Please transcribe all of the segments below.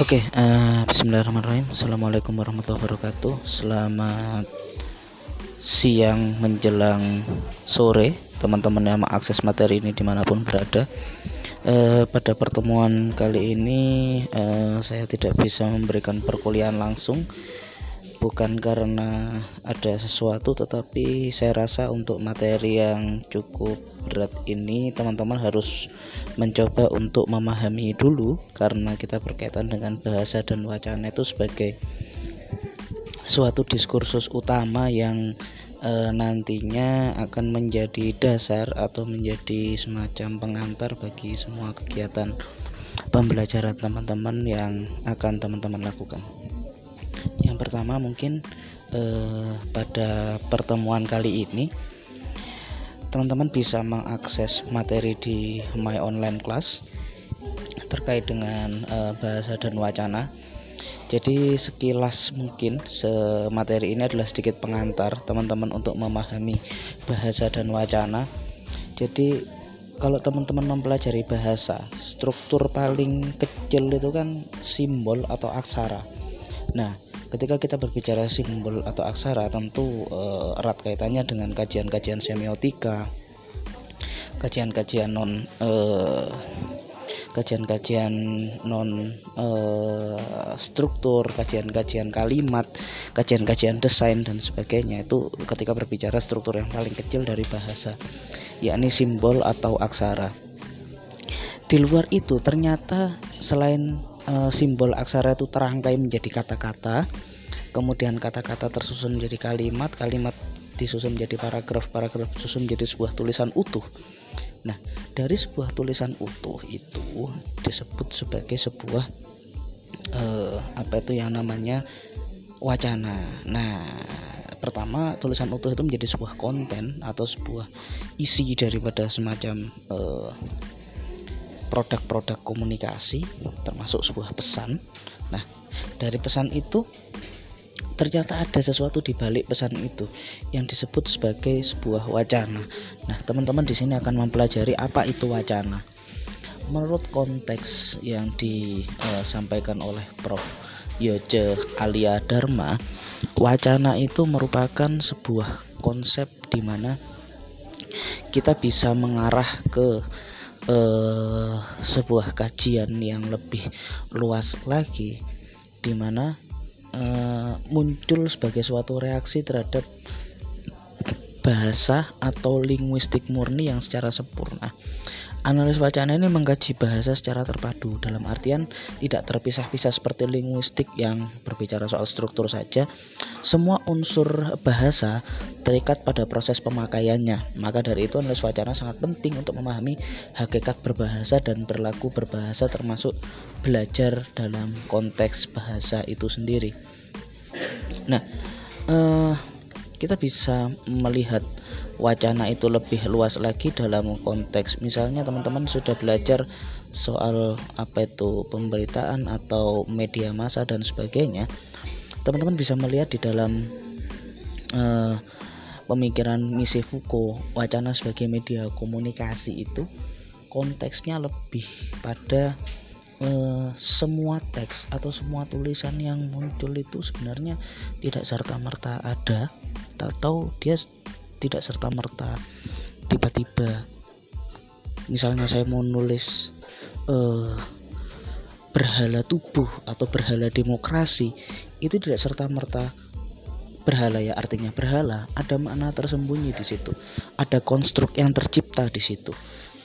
Oke, uh, Bismillahirrahmanirrahim. Assalamualaikum warahmatullahi wabarakatuh. Selamat siang menjelang sore, teman-teman yang mengakses materi ini di mana pun berada. Uh, pada pertemuan kali ini, uh, saya tidak bisa memberikan perkuliahan langsung bukan karena ada sesuatu tetapi saya rasa untuk materi yang cukup berat ini teman-teman harus mencoba untuk memahami dulu karena kita berkaitan dengan bahasa dan wacana itu sebagai suatu diskursus utama yang e, nantinya akan menjadi dasar atau menjadi semacam pengantar bagi semua kegiatan pembelajaran teman-teman yang akan teman-teman lakukan yang pertama mungkin eh, pada pertemuan kali ini teman-teman bisa mengakses materi di My Online Class terkait dengan eh, bahasa dan wacana. Jadi sekilas mungkin materi ini adalah sedikit pengantar teman-teman untuk memahami bahasa dan wacana. Jadi kalau teman-teman mempelajari bahasa struktur paling kecil itu kan simbol atau aksara nah ketika kita berbicara simbol atau aksara tentu uh, erat kaitannya dengan kajian-kajian semiotika kajian-kajian non uh, kajian-kajian non uh, struktur, kajian-kajian kalimat, kajian-kajian desain dan sebagainya itu ketika berbicara struktur yang paling kecil dari bahasa, yakni simbol atau aksara. Di luar itu ternyata selain e, simbol aksara itu terangkai menjadi kata-kata. Kemudian kata-kata tersusun menjadi kalimat kalimat disusun menjadi paragraf paragraf disusun menjadi sebuah tulisan utuh. Nah dari sebuah tulisan utuh itu disebut sebagai sebuah e, apa itu yang namanya wacana. Nah pertama tulisan utuh itu menjadi sebuah konten atau sebuah isi daripada semacam uh, produk-produk komunikasi termasuk sebuah pesan. Nah dari pesan itu ternyata ada sesuatu di balik pesan itu yang disebut sebagai sebuah wacana. Nah teman-teman di sini akan mempelajari apa itu wacana. Menurut konteks yang disampaikan oleh Prof. Yoje Alia Dharma, wacana itu merupakan sebuah konsep di mana kita bisa mengarah ke uh, sebuah kajian yang lebih luas lagi di mana uh, muncul sebagai suatu reaksi terhadap bahasa atau linguistik murni yang secara sempurna. Analis wacana ini mengkaji bahasa secara terpadu dalam artian tidak terpisah-pisah seperti linguistik yang berbicara soal struktur saja. Semua unsur bahasa terikat pada proses pemakaiannya. Maka dari itu analis wacana sangat penting untuk memahami hakikat berbahasa dan berlaku berbahasa termasuk belajar dalam konteks bahasa itu sendiri. Nah, eh, kita bisa melihat wacana itu lebih luas lagi dalam konteks misalnya teman-teman sudah belajar soal apa itu pemberitaan atau media massa dan sebagainya teman-teman bisa melihat di dalam uh, pemikiran misi Foucault wacana sebagai media komunikasi itu konteksnya lebih pada uh, semua teks atau semua tulisan yang muncul itu sebenarnya tidak serta merta ada atau dia tidak serta merta tiba-tiba. Misalnya saya mau nulis uh, berhala tubuh atau berhala demokrasi itu tidak serta merta berhala ya artinya berhala. Ada makna tersembunyi di situ. Ada konstruk yang tercipta di situ.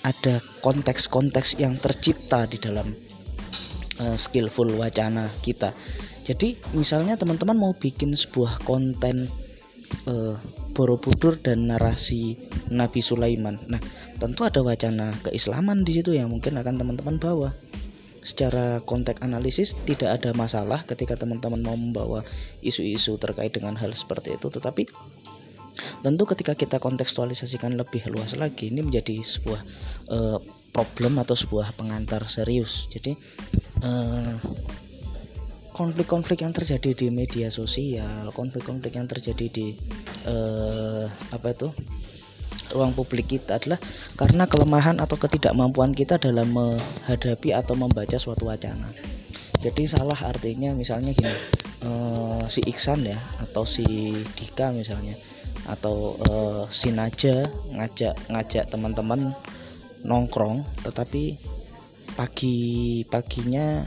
Ada konteks-konteks yang tercipta di dalam uh, skillful wacana kita jadi misalnya teman-teman mau bikin sebuah konten uh, Borobudur dan narasi Nabi Sulaiman. Nah, tentu ada wacana keislaman di situ yang mungkin akan teman-teman bawa. Secara konteks analisis tidak ada masalah ketika teman-teman mau membawa isu-isu terkait dengan hal seperti itu, tetapi tentu ketika kita kontekstualisasikan lebih luas lagi ini menjadi sebuah uh, problem atau sebuah pengantar serius. Jadi uh, konflik-konflik yang terjadi di media sosial, konflik-konflik yang terjadi di uh, apa itu ruang publik kita adalah karena kelemahan atau ketidakmampuan kita dalam menghadapi atau membaca suatu wacana. jadi salah artinya misalnya gini uh, si Iksan ya atau si Dika misalnya atau uh, si Naja ngajak ngajak teman-teman nongkrong tetapi pagi paginya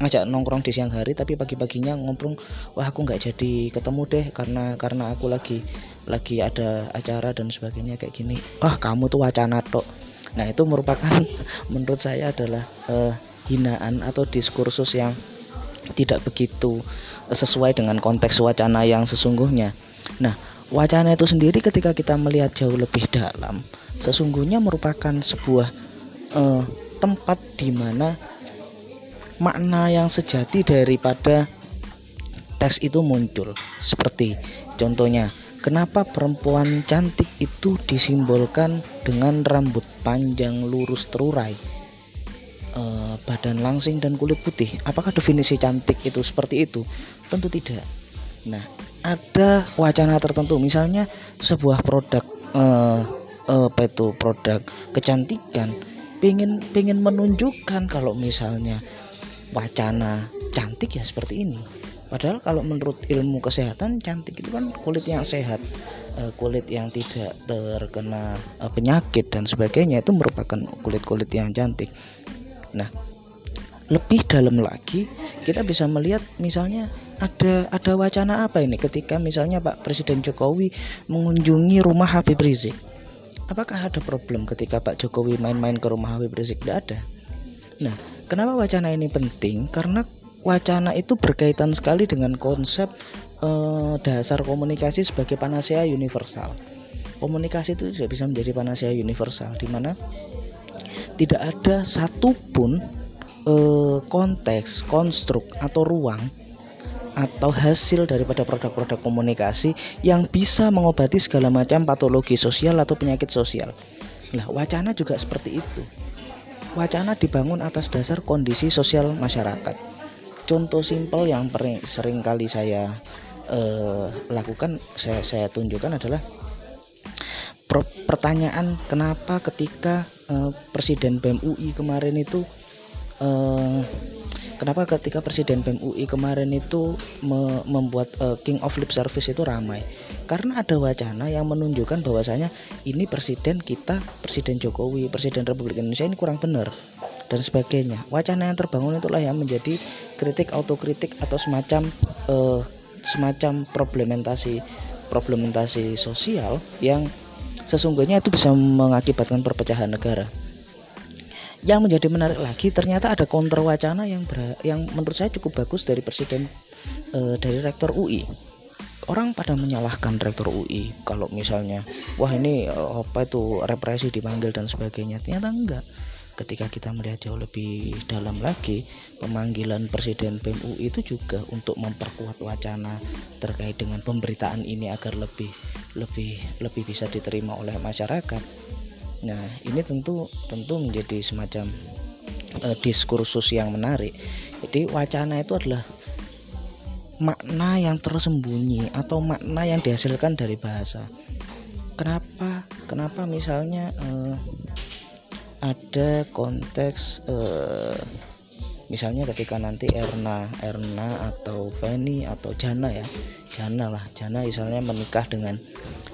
ngajak nongkrong di siang hari tapi pagi-paginya ngomong wah aku nggak jadi ketemu deh karena karena aku lagi lagi ada acara dan sebagainya kayak gini. Wah kamu tuh wacana tok. Nah itu merupakan menurut saya adalah uh, hinaan atau diskursus yang tidak begitu sesuai dengan konteks wacana yang sesungguhnya. Nah wacana itu sendiri ketika kita melihat jauh lebih dalam sesungguhnya merupakan sebuah uh, tempat di mana makna yang sejati daripada teks itu muncul. Seperti contohnya kenapa perempuan cantik itu disimbolkan dengan rambut panjang lurus terurai? E, badan langsing dan kulit putih. Apakah definisi cantik itu seperti itu? Tentu tidak. Nah ada wacana tertentu. Misalnya sebuah produk e, apa itu produk kecantikan pengen pengen menunjukkan kalau misalnya wacana cantik ya seperti ini. Padahal kalau menurut ilmu kesehatan cantik itu kan kulit yang sehat eh, kulit yang tidak terkena eh, penyakit dan sebagainya itu merupakan kulit-kulit yang cantik. Nah lebih dalam lagi kita bisa melihat misalnya ada ada wacana apa ini ketika misalnya Pak Presiden Jokowi mengunjungi rumah Habib Rizik apakah ada problem ketika Pak Jokowi main-main ke rumah Habib Rizik tidak ada nah Kenapa wacana ini penting? Karena wacana itu berkaitan sekali dengan konsep eh, dasar komunikasi sebagai panacea universal. Komunikasi itu tidak bisa menjadi panacea universal, di mana tidak ada satupun eh, konteks, konstruk atau ruang atau hasil daripada produk-produk komunikasi yang bisa mengobati segala macam patologi sosial atau penyakit sosial. Nah, wacana juga seperti itu wacana dibangun atas dasar kondisi sosial masyarakat. Contoh simpel yang sering kali saya uh, lakukan, saya, saya tunjukkan adalah pertanyaan kenapa ketika uh, Presiden BEM UI kemarin itu uh, kenapa ketika Presiden BEM UI kemarin itu me membuat uh, King of Lip Service itu ramai? Karena ada wacana yang menunjukkan bahwasanya ini presiden kita presiden Jokowi presiden Republik Indonesia ini kurang benar dan sebagainya. Wacana yang terbangun itulah yang menjadi kritik autokritik atau semacam uh, semacam problementasi problementasi sosial yang sesungguhnya itu bisa mengakibatkan perpecahan negara yang menjadi menarik lagi ternyata ada counter wacana yang ber, yang menurut saya cukup bagus dari presiden uh, dari rektor UI orang pada menyalahkan rektor UI kalau misalnya wah ini eh, apa itu represi dipanggil dan sebagainya. Ternyata enggak. Ketika kita melihat jauh lebih dalam lagi pemanggilan Presiden BEM UI itu juga untuk memperkuat wacana terkait dengan pemberitaan ini agar lebih lebih lebih bisa diterima oleh masyarakat nah ini tentu tentu menjadi semacam uh, diskursus yang menarik jadi wacana itu adalah makna yang tersembunyi atau makna yang dihasilkan dari bahasa. Kenapa? Kenapa misalnya uh, ada konteks uh, misalnya ketika nanti Erna, Erna atau Feni atau Jana ya, Jana lah, Jana misalnya menikah dengan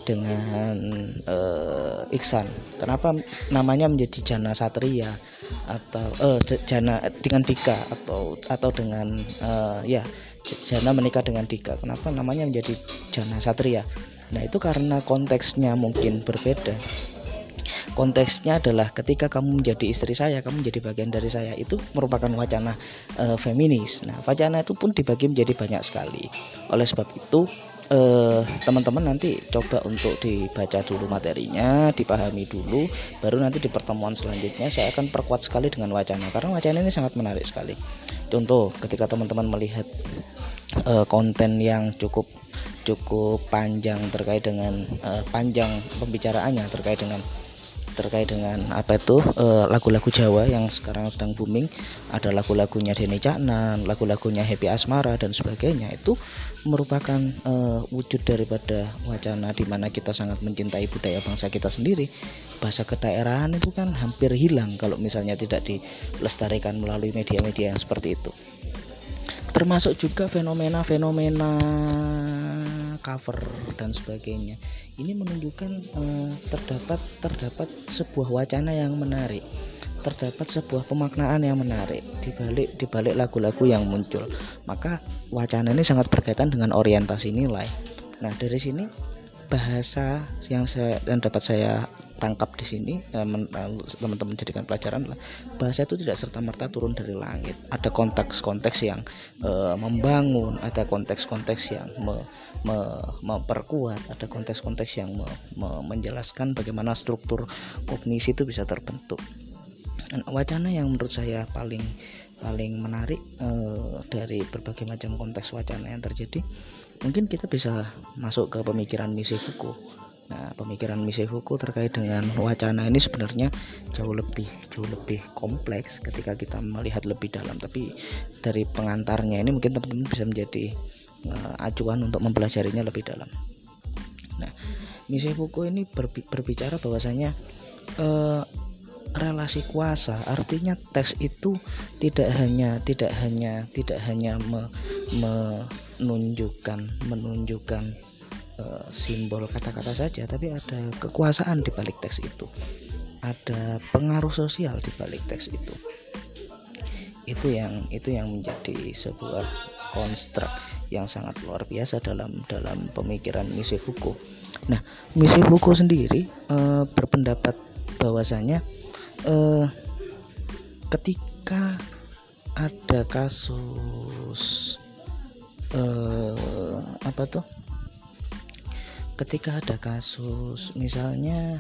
dengan uh, Iksan. Kenapa namanya menjadi Jana Satria atau uh, Jana dengan Dika atau atau dengan uh, ya Jana menikah dengan Dika. Kenapa namanya menjadi Jana Satria? Nah, itu karena konteksnya mungkin berbeda. Konteksnya adalah ketika kamu menjadi istri saya, kamu menjadi bagian dari saya. Itu merupakan wacana uh, feminis. Nah, wacana itu pun dibagi menjadi banyak sekali. Oleh sebab itu, eh, teman-teman nanti coba untuk dibaca dulu materinya, dipahami dulu, baru nanti di pertemuan selanjutnya saya akan perkuat sekali dengan wacana karena wacana ini sangat menarik sekali. Contoh, ketika teman-teman melihat uh, konten yang cukup cukup panjang terkait dengan uh, panjang pembicaraannya terkait dengan terkait dengan apa itu eh, lagu-lagu Jawa yang sekarang sedang booming. Ada lagu-lagunya Denny Caknan lagu-lagunya Happy Asmara dan sebagainya. Itu merupakan uh, wujud daripada wacana di mana kita sangat mencintai budaya bangsa kita sendiri. Bahasa kedaerahan itu kan hampir hilang kalau misalnya tidak dilestarikan melalui media-media yang seperti itu. Termasuk juga fenomena-fenomena cover dan sebagainya ini menunjukkan uh, terdapat terdapat sebuah wacana yang menarik terdapat sebuah pemaknaan yang menarik di balik di balik lagu-lagu yang muncul. Maka wacana ini sangat berkaitan dengan orientasi nilai. Nah, dari sini bahasa yang saya dan dapat saya tangkap di sini teman-teman jadikan pelajaran adalah bahasa itu tidak serta merta turun dari langit. Ada konteks-konteks yang e, membangun ada konteks-konteks yang me, me, memperkuat ada konteks-konteks yang me, me, menjelaskan bagaimana struktur kognisi itu bisa terbentuk. Wacana yang menurut saya paling paling menarik uh, dari berbagai macam konteks wacana yang terjadi mungkin kita bisa masuk ke pemikiran misi Fuku Nah, pemikiran misi Fuku terkait dengan wacana ini sebenarnya jauh lebih jauh lebih kompleks ketika kita melihat lebih dalam. Tapi dari pengantarnya ini mungkin teman-teman bisa menjadi uh, acuan untuk mempelajarinya lebih dalam. Nah, misi Fuku ini berbicara bahwasanya uh, relasi kuasa artinya teks itu tidak hanya tidak hanya tidak hanya me, menunjukkan menunjukkan uh, simbol kata-kata saja tapi ada kekuasaan di balik teks itu. Ada pengaruh sosial di balik teks itu. Itu yang itu yang menjadi sebuah konstruk yang sangat luar biasa dalam dalam pemikiran misi Foucault. Nah, misi Foucault sendiri e, berpendapat bahwasanya uh, ketika ada kasus uh, apa tuh ketika ada kasus misalnya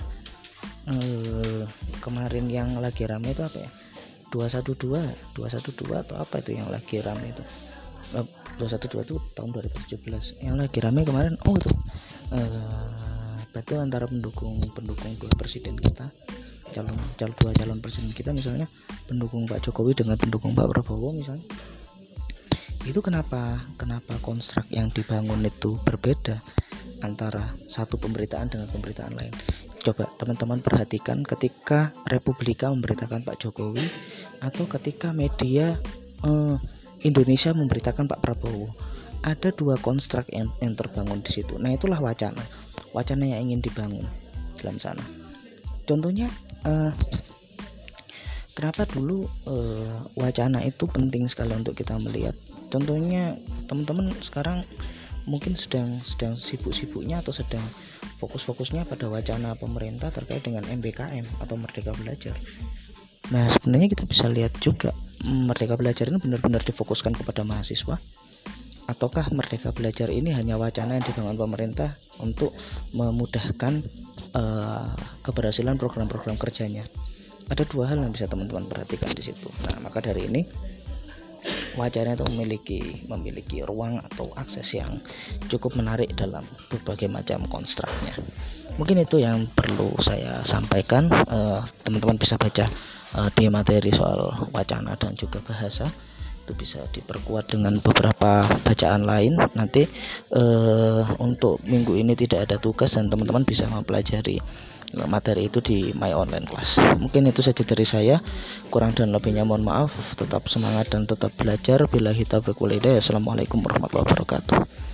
uh, kemarin yang lagi rame itu apa ya? 212 212 atau apa itu yang lagi rame itu? 212 itu tahun 2017 yang lagi rame kemarin oh itu uh, itu antara pendukung pendukung dua presiden kita calon calon dua calon presiden kita misalnya pendukung Pak Jokowi dengan pendukung Pak Prabowo misalnya. Itu kenapa kenapa konstruk yang dibangun itu berbeda antara satu pemberitaan dengan pemberitaan lain. Coba teman-teman perhatikan ketika Republika memberitakan Pak Jokowi atau ketika media eh, Indonesia memberitakan Pak Prabowo. Ada dua konstruk yang, yang terbangun di situ. Nah itulah wacana. Wacana yang ingin dibangun dalam sana. Contohnya uh, kenapa dulu uh, wacana itu penting sekali untuk kita melihat? Contohnya teman-teman sekarang mungkin sedang sedang sibuk-sibuknya atau sedang fokus-fokusnya pada wacana pemerintah terkait dengan MBKM atau Merdeka Belajar. Nah, sebenarnya kita bisa lihat juga Merdeka Belajar ini benar-benar difokuskan kepada mahasiswa ataukah Merdeka Belajar ini hanya wacana yang dibangun pemerintah untuk memudahkan uh, keberhasilan program-program kerjanya. Ada dua hal yang bisa teman-teman perhatikan di situ. Nah, maka dari ini wacana itu memiliki memiliki ruang atau akses yang cukup menarik dalam berbagai macam konstruknya. Mungkin itu yang perlu saya sampaikan. Eh, teman-teman uh, bisa baca uh, di materi soal wacana dan juga bahasa itu bisa diperkuat dengan beberapa bacaan lain nanti uh, untuk minggu ini tidak ada tugas dan teman-teman bisa mempelajari materi itu di my online class. Mungkin itu saja dari saya. Kurang dan lebihnya mohon maaf. Tetap semangat dan tetap belajar. Bila kita berkuliah assalamualaikum warahmatullahi wabarakatuh